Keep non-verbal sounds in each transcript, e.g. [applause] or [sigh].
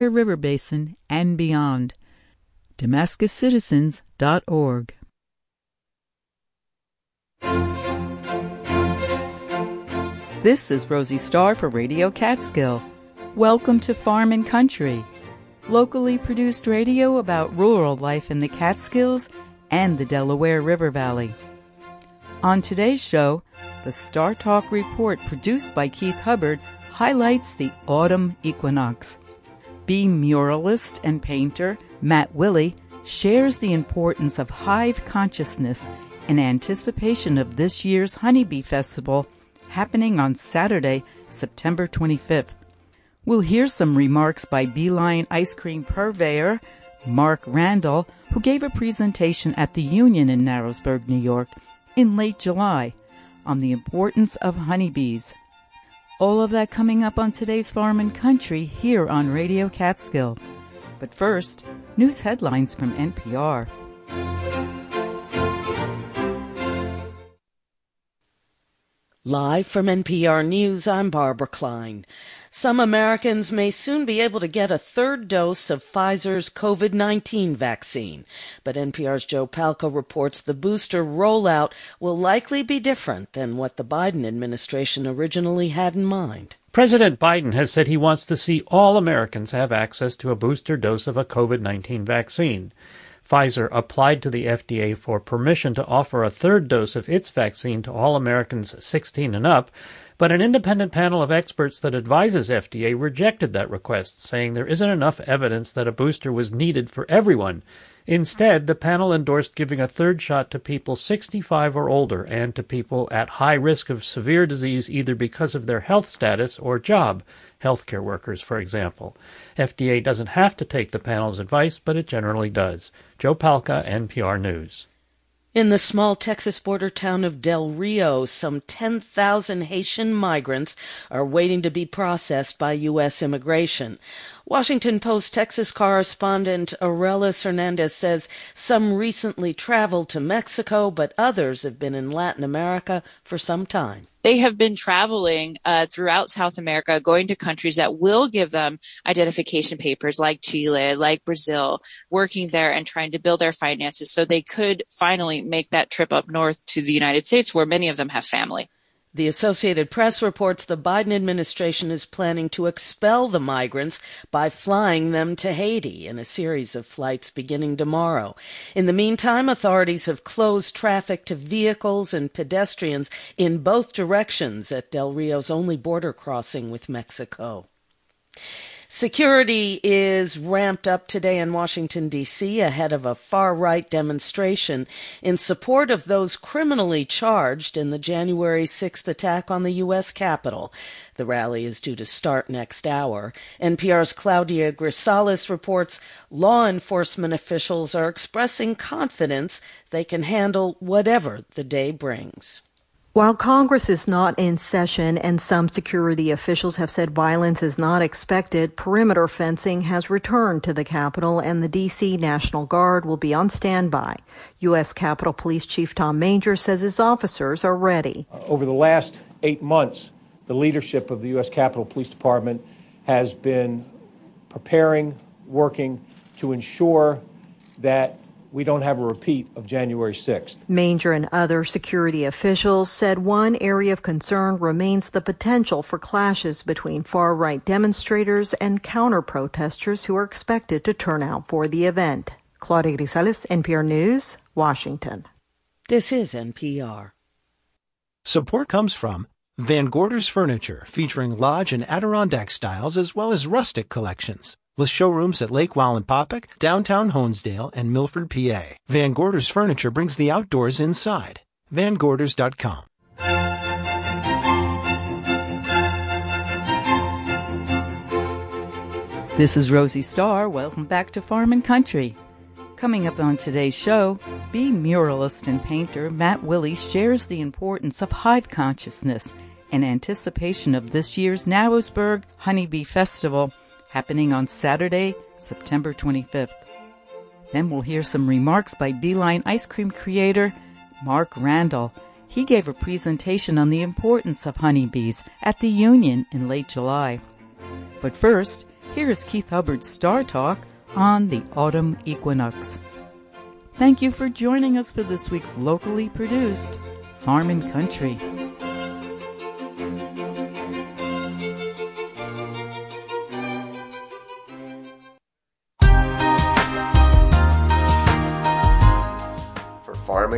River Basin and beyond. DamascusCitizens.org. This is Rosie Starr for Radio Catskill. Welcome to Farm and Country, locally produced radio about rural life in the Catskills and the Delaware River Valley. On today's show, the Star Talk report produced by Keith Hubbard highlights the autumn equinox. Bee muralist and painter Matt Willey shares the importance of hive consciousness in anticipation of this year's Honeybee Festival happening on Saturday, September 25th. We'll hear some remarks by Beeline ice cream purveyor Mark Randall, who gave a presentation at the Union in Narrowsburg, New York in late July on the importance of honeybees. All of that coming up on today's Farm and Country here on Radio Catskill. But first, news headlines from NPR. Live from NPR News, I'm Barbara Klein. Some Americans may soon be able to get a third dose of Pfizer's COVID 19 vaccine. But NPR's Joe Palca reports the booster rollout will likely be different than what the Biden administration originally had in mind. President Biden has said he wants to see all Americans have access to a booster dose of a COVID 19 vaccine. Pfizer applied to the FDA for permission to offer a third dose of its vaccine to all Americans 16 and up, but an independent panel of experts that advises FDA rejected that request, saying there isn't enough evidence that a booster was needed for everyone. Instead, the panel endorsed giving a third shot to people 65 or older and to people at high risk of severe disease either because of their health status or job, healthcare workers, for example. FDA doesn't have to take the panel's advice, but it generally does. Joe Palca, NPR News. In the small Texas border town of Del Rio, some 10,000 Haitian migrants are waiting to be processed by U.S. immigration. Washington Post Texas correspondent Arelis Hernandez says some recently traveled to Mexico, but others have been in Latin America for some time they have been traveling uh, throughout South America, going to countries that will give them identification papers like Chile, like Brazil, working there and trying to build their finances so they could finally make that trip up north to the United States where many of them have family. The Associated Press reports the Biden administration is planning to expel the migrants by flying them to Haiti in a series of flights beginning tomorrow. In the meantime, authorities have closed traffic to vehicles and pedestrians in both directions at Del Rio's only border crossing with Mexico. Security is ramped up today in Washington, D.C., ahead of a far right demonstration in support of those criminally charged in the January 6th attack on the U.S. Capitol. The rally is due to start next hour. NPR's Claudia Grisales reports law enforcement officials are expressing confidence they can handle whatever the day brings. While Congress is not in session and some security officials have said violence is not expected, perimeter fencing has returned to the Capitol and the D.C. National Guard will be on standby. U.S. Capitol Police Chief Tom Manger says his officers are ready. Uh, over the last eight months, the leadership of the U.S. Capitol Police Department has been preparing, working to ensure that we don't have a repeat of January 6th. Manger and other security officials said one area of concern remains the potential for clashes between far right demonstrators and counter protesters who are expected to turn out for the event. Claudia Grisales, NPR News, Washington. This is NPR. Support comes from Van Gorder's Furniture, featuring lodge and Adirondack styles as well as rustic collections with showrooms at Lake Wallenpaupack, downtown Honesdale, and Milford, PA. Van Gorder's Furniture brings the outdoors inside. VanGorders.com. This is Rosie Starr. Welcome back to Farm and Country. Coming up on today's show, bee muralist and painter Matt Willey shares the importance of hive consciousness in anticipation of this year's Narrowsburg Honeybee Festival happening on Saturday, September 25th. Then we'll hear some remarks by Beeline ice cream creator Mark Randall. He gave a presentation on the importance of honeybees at the Union in late July. But first, Here's Keith Hubbard's Star Talk on the autumn equinox. Thank you for joining us for this week's locally produced Farm and Country.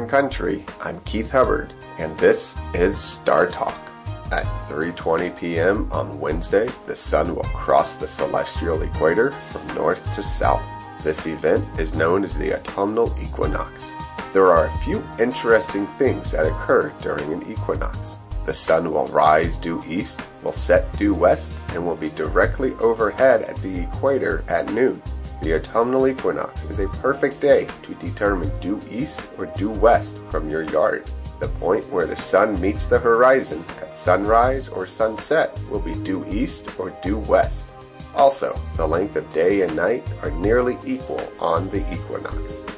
And Country, I'm Keith Hubbard, and this is Star Talk. At 3:20 p.m. on Wednesday, the sun will cross the celestial equator from north to south. This event is known as the autumnal equinox. There are a few interesting things that occur during an equinox. The sun will rise due east, will set due west, and will be directly overhead at the equator at noon. The autumnal equinox is a perfect day to determine due east or due west from your yard. The point where the sun meets the horizon at sunrise or sunset will be due east or due west. Also, the length of day and night are nearly equal on the equinox.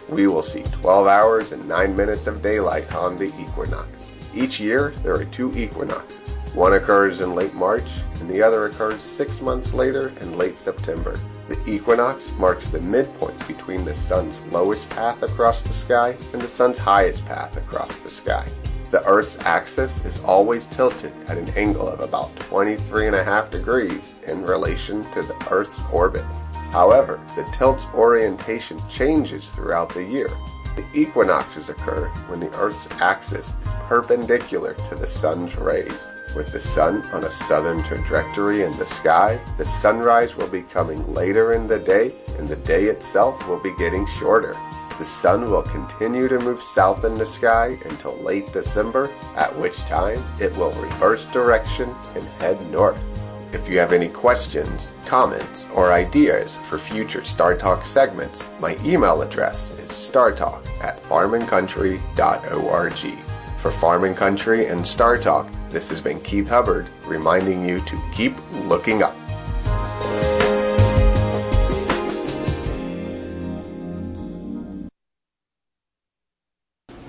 We will see 12 hours and 9 minutes of daylight on the equinox. Each year, there are two equinoxes. One occurs in late March, and the other occurs six months later in late September. The equinox marks the midpoint between the sun's lowest path across the sky and the sun's highest path across the sky. The Earth's axis is always tilted at an angle of about 23.5 degrees in relation to the Earth's orbit. However, the tilt's orientation changes throughout the year. The equinoxes occur when the Earth's axis is perpendicular to the sun's rays. With the sun on a southern trajectory in the sky, the sunrise will be coming later in the day and the day itself will be getting shorter. The sun will continue to move south in the sky until late December, at which time it will reverse direction and head north. If you have any questions, comments, or ideas for future Star Talk segments, my email address is startalk at farmandcountry.org. For Farm and Country and Star Talk, this has been Keith Hubbard reminding you to keep looking up.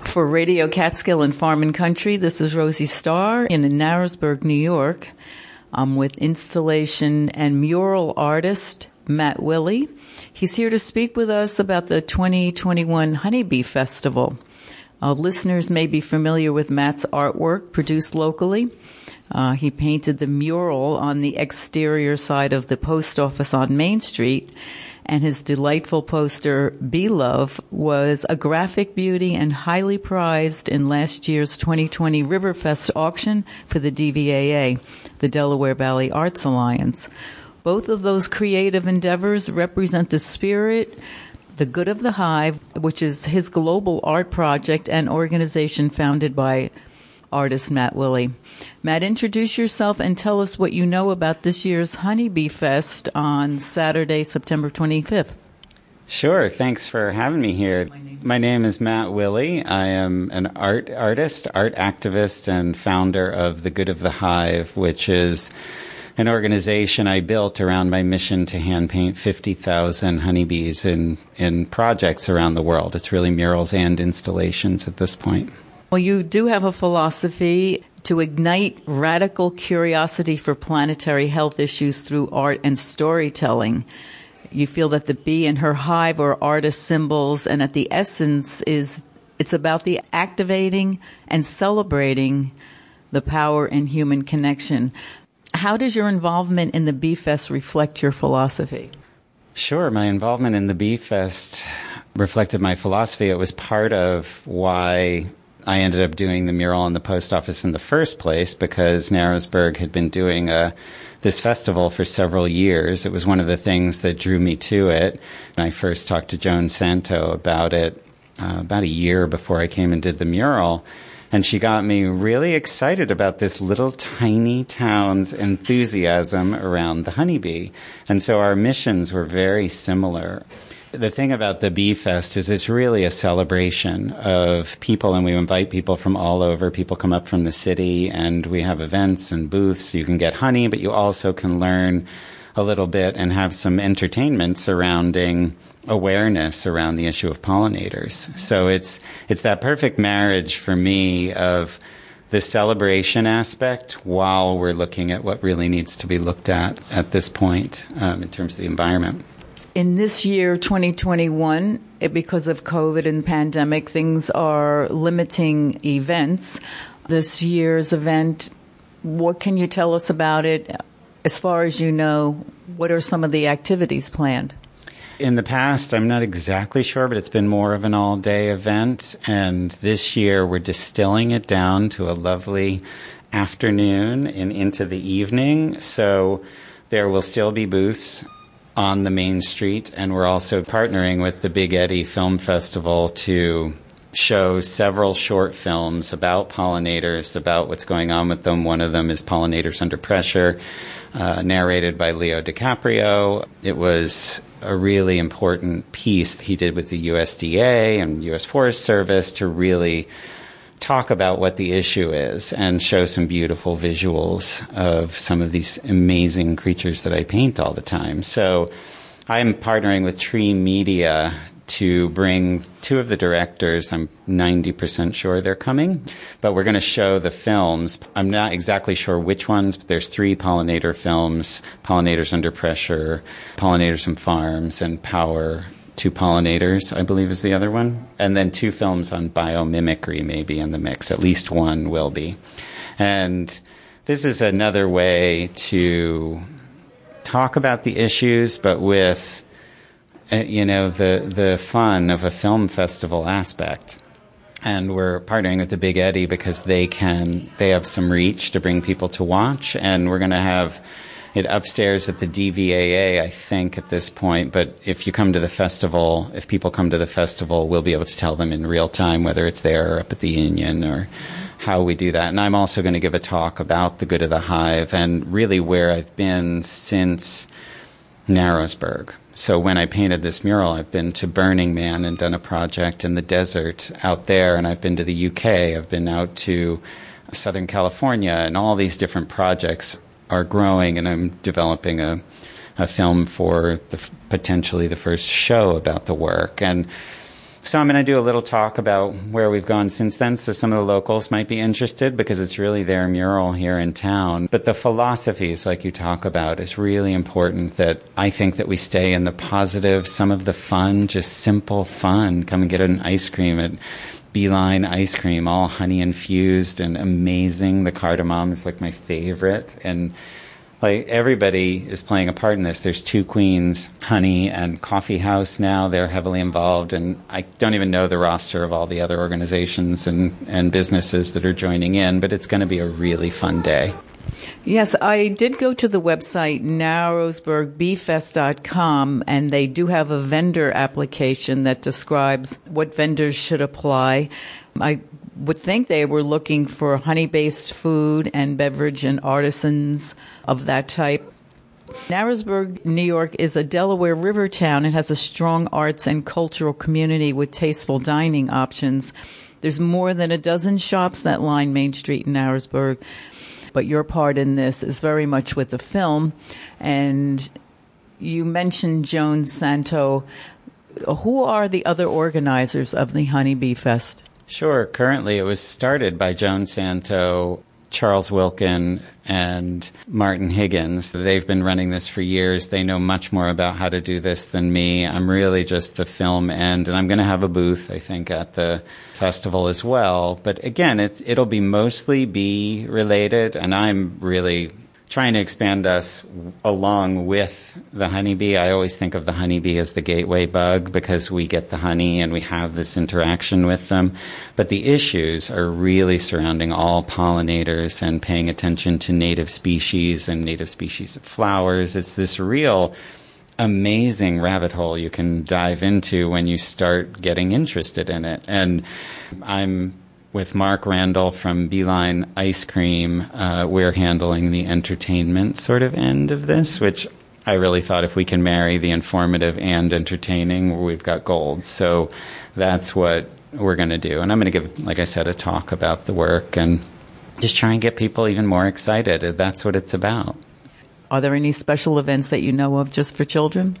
For Radio Catskill and Farm and Country, this is Rosie Starr in Narrowsburg, New York. I'm with installation and mural artist Matt Willey. He's here to speak with us about the 2021 Honeybee Festival. Uh, listeners may be familiar with Matt's artwork produced locally. Uh, he painted the mural on the exterior side of the post office on Main Street, and his delightful poster, Be Love, was a graphic beauty and highly prized in last year's 2020 Riverfest auction for the DVAA, the Delaware Valley Arts Alliance. Both of those creative endeavors represent the spirit, the Good of the Hive, which is his global art project and organization founded by artist Matt Willey. Matt, introduce yourself and tell us what you know about this year's Honeybee Fest on Saturday, September 25th. Sure. Thanks for having me here. My name is Matt Willey. I am an art artist, art activist, and founder of The Good of the Hive, which is an organization I built around my mission to hand paint 50,000 honeybees in, in projects around the world. It's really murals and installations at this point. Well, you do have a philosophy to ignite radical curiosity for planetary health issues through art and storytelling. You feel that the bee and her hive are artist symbols and that the essence is it's about the activating and celebrating the power in human connection. How does your involvement in the Bee Fest reflect your philosophy? Sure. My involvement in the Bee Fest reflected my philosophy. It was part of why I ended up doing the mural in the post office in the first place because Narrowsburg had been doing a, this festival for several years. It was one of the things that drew me to it. I first talked to Joan Santo about it uh, about a year before I came and did the mural. And she got me really excited about this little tiny town's enthusiasm around the honeybee. And so our missions were very similar. The thing about the Bee Fest is it's really a celebration of people, and we invite people from all over. People come up from the city, and we have events and booths. You can get honey, but you also can learn a little bit and have some entertainment surrounding awareness around the issue of pollinators. So it's it's that perfect marriage for me of the celebration aspect while we're looking at what really needs to be looked at at this point um, in terms of the environment. In this year, 2021, because of COVID and pandemic, things are limiting events. This year's event, what can you tell us about it? As far as you know, what are some of the activities planned? In the past, I'm not exactly sure, but it's been more of an all day event. And this year, we're distilling it down to a lovely afternoon and into the evening. So there will still be booths on the main street, and we're also partnering with the Big Eddy Film Festival to show several short films about pollinators, about what's going on with them. One of them is Pollinators Under Pressure, uh, narrated by Leo DiCaprio. It was a really important piece he did with the USDA and U.S. Forest Service to really talk about what the issue is and show some beautiful visuals of some of these amazing creatures that I paint all the time. So I'm partnering with Tree Media to bring two of the directors. I'm 90% sure they're coming, but we're going to show the films. I'm not exactly sure which ones, but there's three pollinator films, Pollinators Under Pressure, Pollinators and Farms, and Power Two Pollinators, I believe is the other one. And then two films on biomimicry maybe in the mix. At least one will be. And this is another way to talk about the issues, but with, Uh, you know, the, the fun of a film festival aspect. And we're partnering with the Big Eddy because they can, they have some reach to bring people to watch. And we're going to have it upstairs at the DVAA, I think, at this point. But if you come to the festival, if people come to the festival, we'll be able to tell them in real time whether it's there or up at the Union or how we do that. And I'm also going to give a talk about the good of the hive and really where I've been since Narrowsburg. So when I painted this mural, I've been to Burning Man and done a project in the desert out there, and I've been to the UK. I've been out to Southern California, and all these different projects are growing, and I'm developing a a film for the, potentially the first show about the work. And so I'm going to do a little talk about where we've gone since then, so some of the locals might be interested because it's really their mural here in town. But the philosophies, like you talk about, is really important. That I think that we stay in the positive, some of the fun, just simple fun. Come and get an ice cream at beeline ice cream, all honey infused and amazing. The cardamom is like my favorite. And like everybody is playing a part in this. There's two queens, Honey and Coffee House now. They're heavily involved, and I don't even know the roster of all the other organizations and, and businesses that are joining in, but it's going to be a really fun day. Yes, I did go to the website narrowsburgbfest.com and they do have a vendor application that describes what vendors should apply. I would think they were looking for honey based food and beverage and artisans of that type. Narrowsburg, New York is a Delaware River town. It has a strong arts and cultural community with tasteful dining options. There's more than a dozen shops that line Main Street in Narrowsburg but your part in this is very much with the film. And you mentioned Joan Santo. Who are the other organizers of the Honeybee Fest? Sure. Currently, it was started by Joan Santo Charles Wilkin and Martin Higgins. They've been running this for years. They know much more about how to do this than me. I'm really just the film end, and I'm going to have a booth, I think, at the festival as well. But again, it'll be mostly bee related, and I'm really trying to expand us along with the honeybee. I always think of the honeybee as the gateway bug because we get the honey and we have this interaction with them. But the issues are really surrounding all pollinators and paying attention to native species and native species of flowers. It's this real amazing rabbit hole you can dive into when you start getting interested in it. And I'm with Mark Randall from Beeline Ice Cream, uh, we're handling the entertainment sort of end of this, which I really thought if we can marry the informative and entertaining, we've got gold. So that's what we're going to do. And I'm going to give, like I said, a talk about the work and just try and get people even more excited. That's what it's about. Are there any special events that you know of just for children?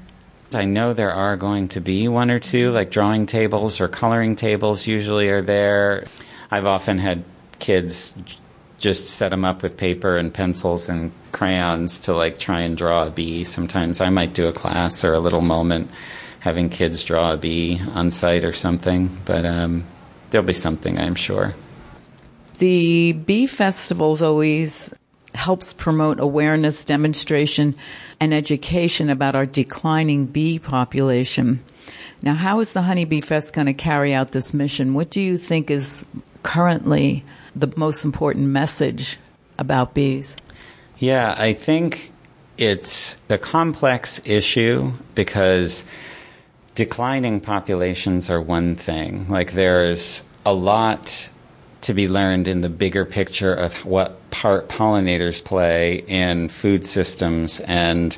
I know there are going to be one or two, like drawing tables or coloring tables usually are there. I've often had kids just set them up with paper and pencils and crayons to like try and draw a bee. Sometimes I might do a class or a little moment having kids draw a bee on site or something, but um, there'll be something, I'm sure. The Bee Festivals always helps promote awareness, demonstration, and education about our declining bee population. Now, how is the Honeybee Fest going to carry out this mission? What do you think is currently the most important message about bees? Yeah, I think it's a complex issue because declining populations are one thing. Like there's a lot to be learned in the bigger picture of what part pollinators play in food systems and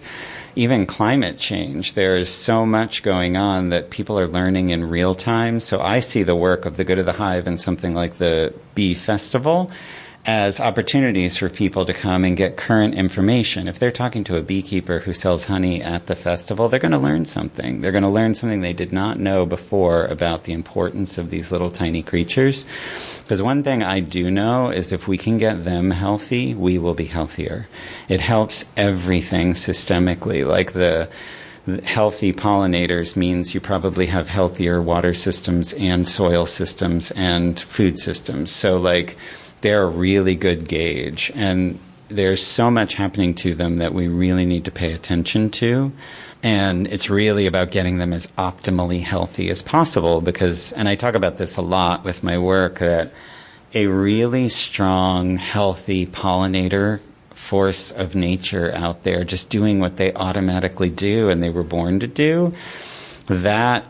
even climate change. There is so much going on that people are learning in real time. So I see the work of the Good of the Hive in something like the Bee Festival as opportunities for people to come and get current information. If they're talking to a beekeeper who sells honey at the festival, they're going to learn something. They're going to learn something they did not know before about the importance of these little tiny creatures. Because one thing I do know is if we can get them healthy, we will be healthier. It helps everything systemically, like the healthy pollinators means you probably have healthier water systems and soil systems and food systems. So like they're a really good gauge. And there's so much happening to them that we really need to pay attention to. And it's really about getting them as optimally healthy as possible because, and I talk about this a lot with my work, that a really strong, healthy pollinator force of nature out there just doing what they automatically do and they were born to do, that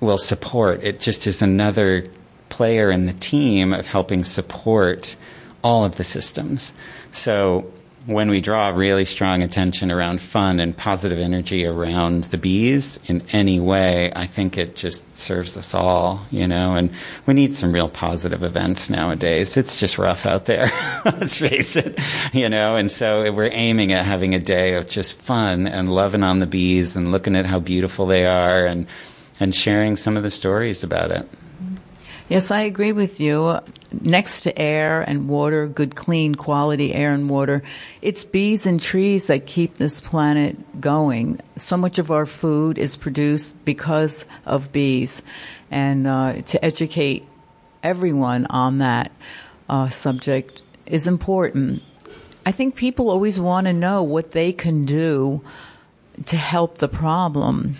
will support. It just is another player in the team of helping support all of the systems. So when we draw really strong attention around fun and positive energy around the bees in any way, I think it just serves us all, you know, and we need some real positive events nowadays. It's just rough out there. [laughs] Let's face it, you know, and so we're aiming at having a day of just fun and loving on the bees and looking at how beautiful they are and, and sharing some of the stories about it. Yes, I agree with you. Next to air and water, good clean quality air and water, it's bees and trees that keep this planet going. So much of our food is produced because of bees. And uh, to educate everyone on that uh, subject is important. I think people always want to know what they can do to help the problem.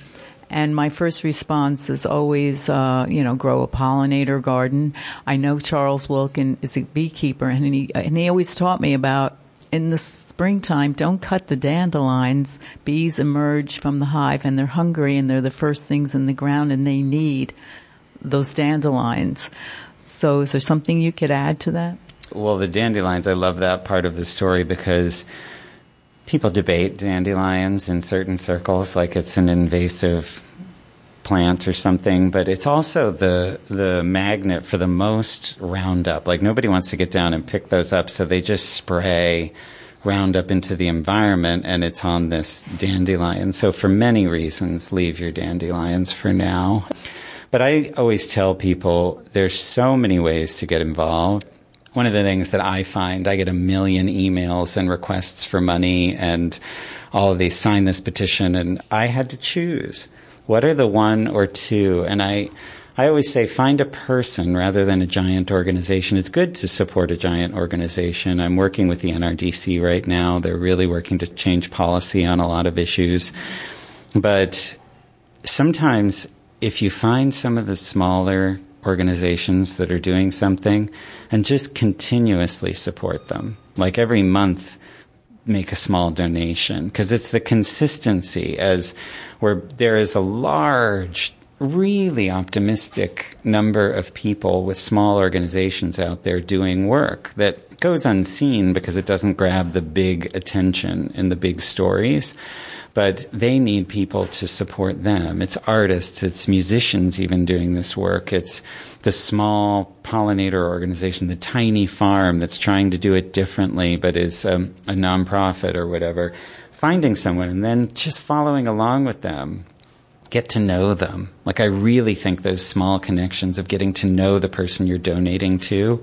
And my first response is always, uh, you know, grow a pollinator garden. I know Charles Wilkin is a beekeeper and he, and he always taught me about in the springtime, don't cut the dandelions. Bees emerge from the hive and they're hungry and they're the first things in the ground and they need those dandelions. So is there something you could add to that? Well, the dandelions, I love that part of the story because people debate dandelions in certain circles, like it's an invasive plant or something, but it's also the the magnet for the most Roundup. Like nobody wants to get down and pick those up, so they just spray Roundup into the environment, and it's on this dandelion. So for many reasons, leave your dandelions for now. But I always tell people there's so many ways to get involved one of the things that I find, I get a million emails and requests for money and all of these sign this petition and I had to choose what are the one or two and I I always say find a person rather than a giant organization. It's good to support a giant organization. I'm working with the NRDC right now. They're really working to change policy on a lot of issues. But sometimes if you find some of the smaller organizations that are doing something and just continuously support them. Like every month, make a small donation because it's the consistency as where there is a large really optimistic number of people with small organizations out there doing work that goes unseen because it doesn't grab the big attention in the big stories but they need people to support them. It's artists, it's musicians even doing this work. It's the small pollinator organization, the tiny farm that's trying to do it differently, but is um, a nonprofit or whatever. Finding someone and then just following along with them get to know them. Like I really think those small connections of getting to know the person you're donating to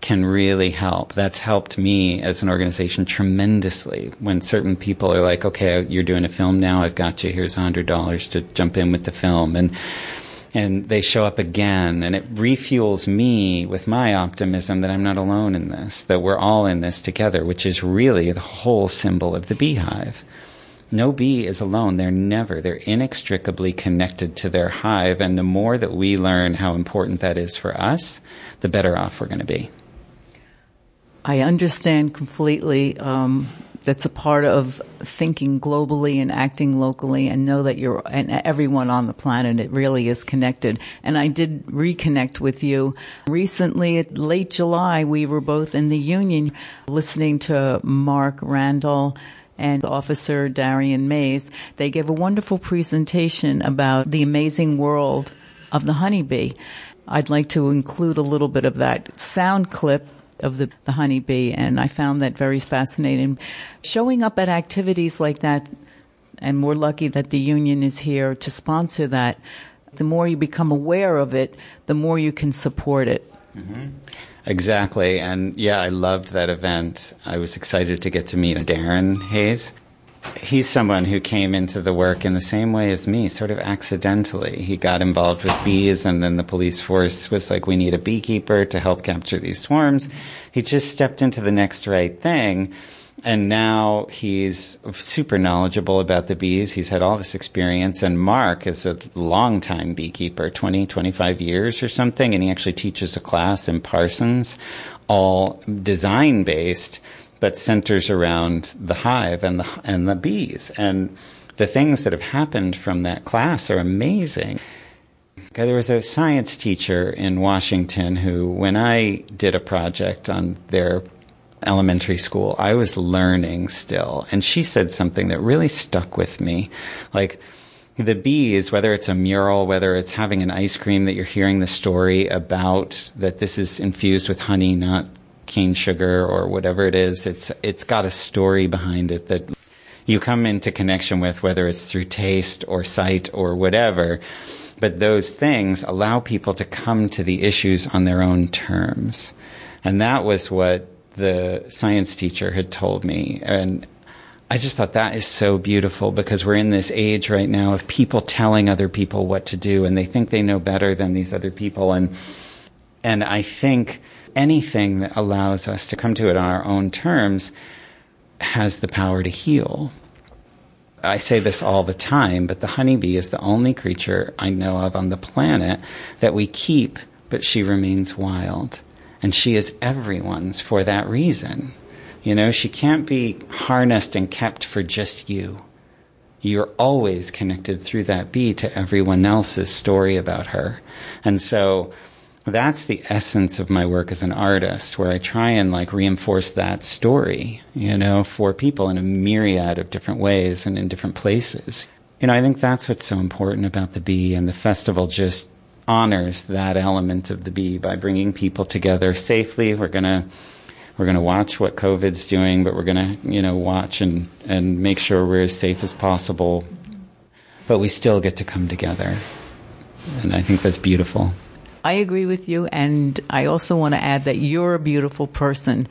can really help. That's helped me as an organization tremendously. When certain people are like, okay, you're doing a film now, I've got you, here's a hundred dollars to jump in with the film. And, and they show up again and it refuels me with my optimism that I'm not alone in this, that we're all in this together, which is really the whole symbol of the beehive. No bee is alone. They're never. They're inextricably connected to their hive. And the more that we learn how important that is for us, the better off we're going to be. I understand completely. Um, that's a part of thinking globally and acting locally and know that you're and everyone on the planet it really is connected and i did reconnect with you recently late july we were both in the union listening to mark randall and Officer Darian Mays, they gave a wonderful presentation about the amazing world of the honeybee. I'd like to include a little bit of that sound clip of the, the honeybee, and I found that very fascinating. Showing up at activities like that, and we're lucky that the union is here to sponsor that. The more you become aware of it, the more you can support it. Mm-hmm. Exactly. And yeah, I loved that event. I was excited to get to meet Darren Hayes. He's someone who came into the work in the same way as me, sort of accidentally. He got involved with bees, and then the police force was like, we need a beekeeper to help capture these swarms. He just stepped into the next right thing. And now he's super knowledgeable about the bees. He's had all this experience. And Mark is a longtime beekeeper, 20, 25 years or something. And he actually teaches a class in Parsons, all design based but centers around the hive and the and the bees. And the things that have happened from that class are amazing. There was a science teacher in Washington who, when I did a project on their elementary school, I was learning still. And she said something that really stuck with me. Like, the bees, whether it's a mural, whether it's having an ice cream that you're hearing the story about that this is infused with honey, not cane sugar or whatever it is. It's it's got a story behind it that you come into connection with, whether it's through taste or sight or whatever. But those things allow people to come to the issues on their own terms. And that was what the science teacher had told me. And I just thought that is so beautiful because we're in this age right now of people telling other people what to do and they think they know better than these other people. And, and I think anything that allows us to come to it on our own terms has the power to heal. I say this all the time, but the honeybee is the only creature I know of on the planet that we keep, but she remains wild. And she is everyone's for that reason. You know, she can't be harnessed and kept for just you. You're always connected through that bee to everyone else's story about her. And so that's the essence of my work as an artist, where I try and like reinforce that story, you know, for people in a myriad of different ways and in different places. You know, I think that's what's so important about the bee and the festival just honors that element of the bee by bringing people together safely. We're going to we're going to watch what COVID's doing, but we're going to, you know, watch and, and make sure we're as safe as possible. But we still get to come together. And I think that's beautiful. I agree with you, and I also want to add that you're a beautiful person.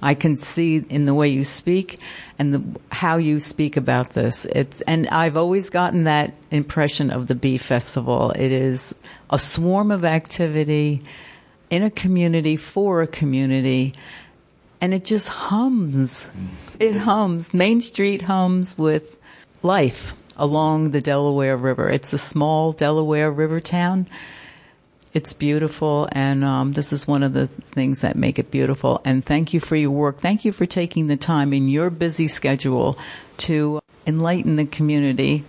I can see in the way you speak and the, how you speak about this. It's and I've always gotten that impression of the Bee Festival. It is a swarm of activity in a community for a community, and it just hums. It hums. Main Street hums with life along the Delaware River. It's a small Delaware river town it's beautiful, and um, this is one of the things that make it beautiful. And thank you for your work. Thank you for taking the time in your busy schedule to enlighten the community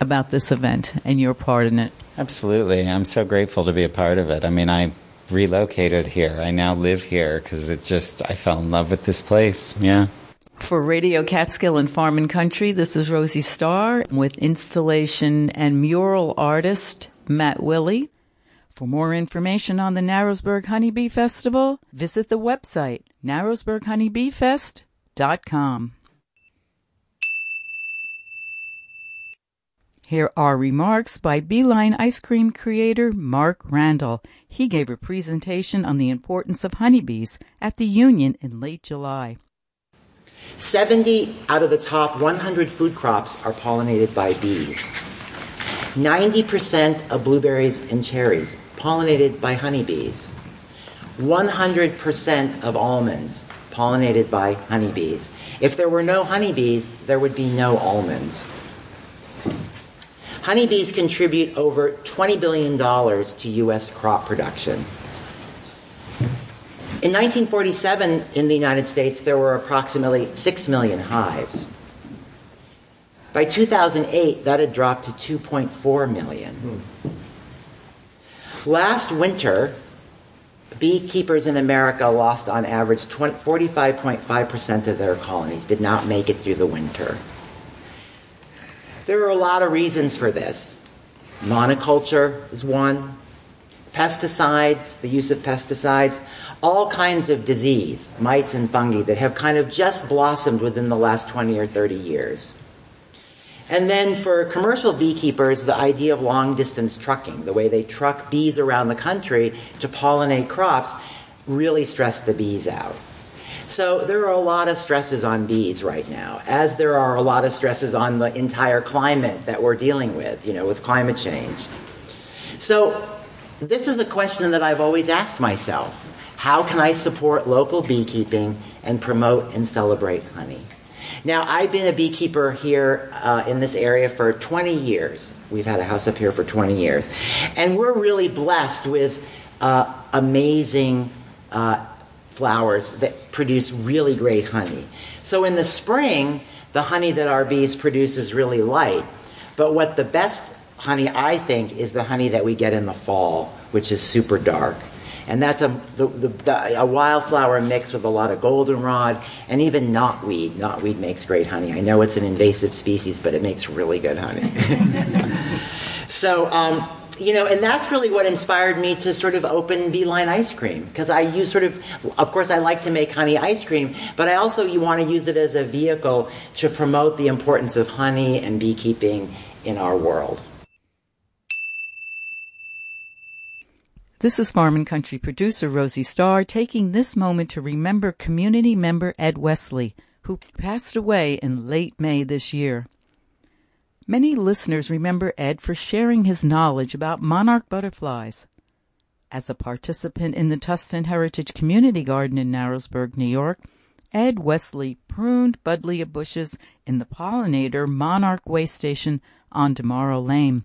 about this event and your part in it. Absolutely. I'm so grateful to be a part of it. I mean, I relocated here. I now live here because it just, I fell in love with this place. Yeah. For Radio Catskill and Farm and Country, this is Rosie Starr with installation and mural artist Matt Willey. For more information on the Narrowsburg Honeybee Festival, visit the website narrowsburghoneybeefest.com. Here are remarks by Beeline ice cream creator Mark Randall. He gave a presentation on the importance of honeybees at the Union in late July. 70 out of the top 100 food crops are pollinated by bees. 90% of blueberries and cherries pollinated by honeybees. 100% of almonds pollinated by honeybees. If there were no honeybees, there would be no almonds. Honeybees contribute over $20 billion to U.S. crop production. In 1947, in the United States, there were approximately 6 million hives. By 2008, that had dropped to 2.4 million. Hmm. Last winter, beekeepers in America lost on average 45.5% of their colonies, did not make it through the winter. There are a lot of reasons for this. Monoculture is one, pesticides, the use of pesticides, all kinds of disease, mites and fungi that have kind of just blossomed within the last 20 or 30 years. And then for commercial beekeepers, the idea of long distance trucking, the way they truck bees around the country to pollinate crops, really stressed the bees out. So there are a lot of stresses on bees right now, as there are a lot of stresses on the entire climate that we're dealing with, you know, with climate change. So this is a question that I've always asked myself. How can I support local beekeeping and promote and celebrate honey? Now, I've been a beekeeper here uh, in this area for 20 years. We've had a house up here for 20 years. And we're really blessed with uh, amazing uh, flowers that produce really great honey. So in the spring, the honey that our bees produce is really light. But what the best honey, I think, is the honey that we get in the fall, which is super dark and that's a the, the, a wildflower mix with a lot of goldenrod and even knotweed. Knotweed makes great honey. I know it's an invasive species, but it makes really good honey. [laughs] so. Um, you know, and that's really what inspired me to sort of open Beeline ice cream because I use sort of, of course, I like to make honey ice cream, but I also you want to use it as a vehicle to promote the importance of honey and beekeeping in our world. This is Farm and Country producer Rosie Starr taking this moment to remember community member Ed Wesley, who passed away in late May this year. Many listeners remember Ed for sharing his knowledge about monarch butterflies. As a participant in the Tusten Heritage Community Garden in Narrowsburg, New York, Ed Wesley pruned buddleia bushes in the pollinator Monarch Way Station on Demaro Lane.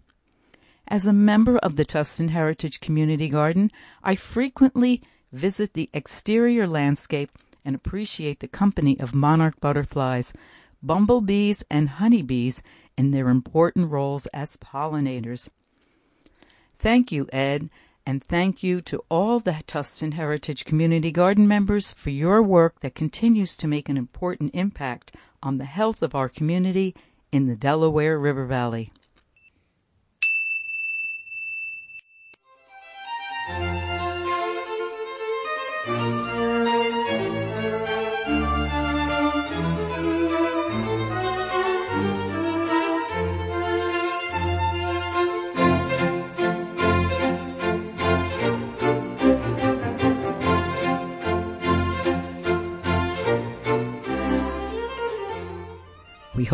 As a member of the Tusten Heritage Community Garden, I frequently visit the exterior landscape and appreciate the company of monarch butterflies, bumblebees, and honeybees in their important roles as pollinators. Thank you, Ed, and thank you to all the Tusten Heritage Community Garden members for your work that continues to make an important impact on the health of our community in the Delaware River Valley.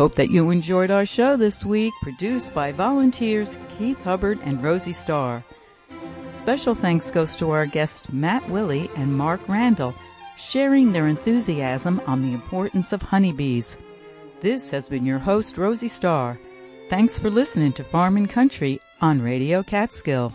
Hope that you enjoyed our show this week, produced by volunteers Keith Hubbard and Rosie Starr. Special thanks goes to our guests Matt Willey and Mark Randall, sharing their enthusiasm on the importance of honeybees. This has been your host, Rosie Starr. Thanks for listening to Farm and Country on Radio Catskill.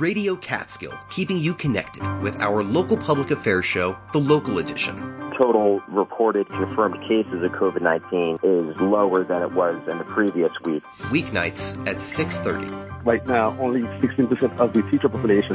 Radio Catskill, keeping you connected with our local public affairs show, The Local Edition. Total reported confirmed cases of COVID-19 is lower than it was in the previous week. Weeknights at 6:30. Right now, only 16% of the teacher population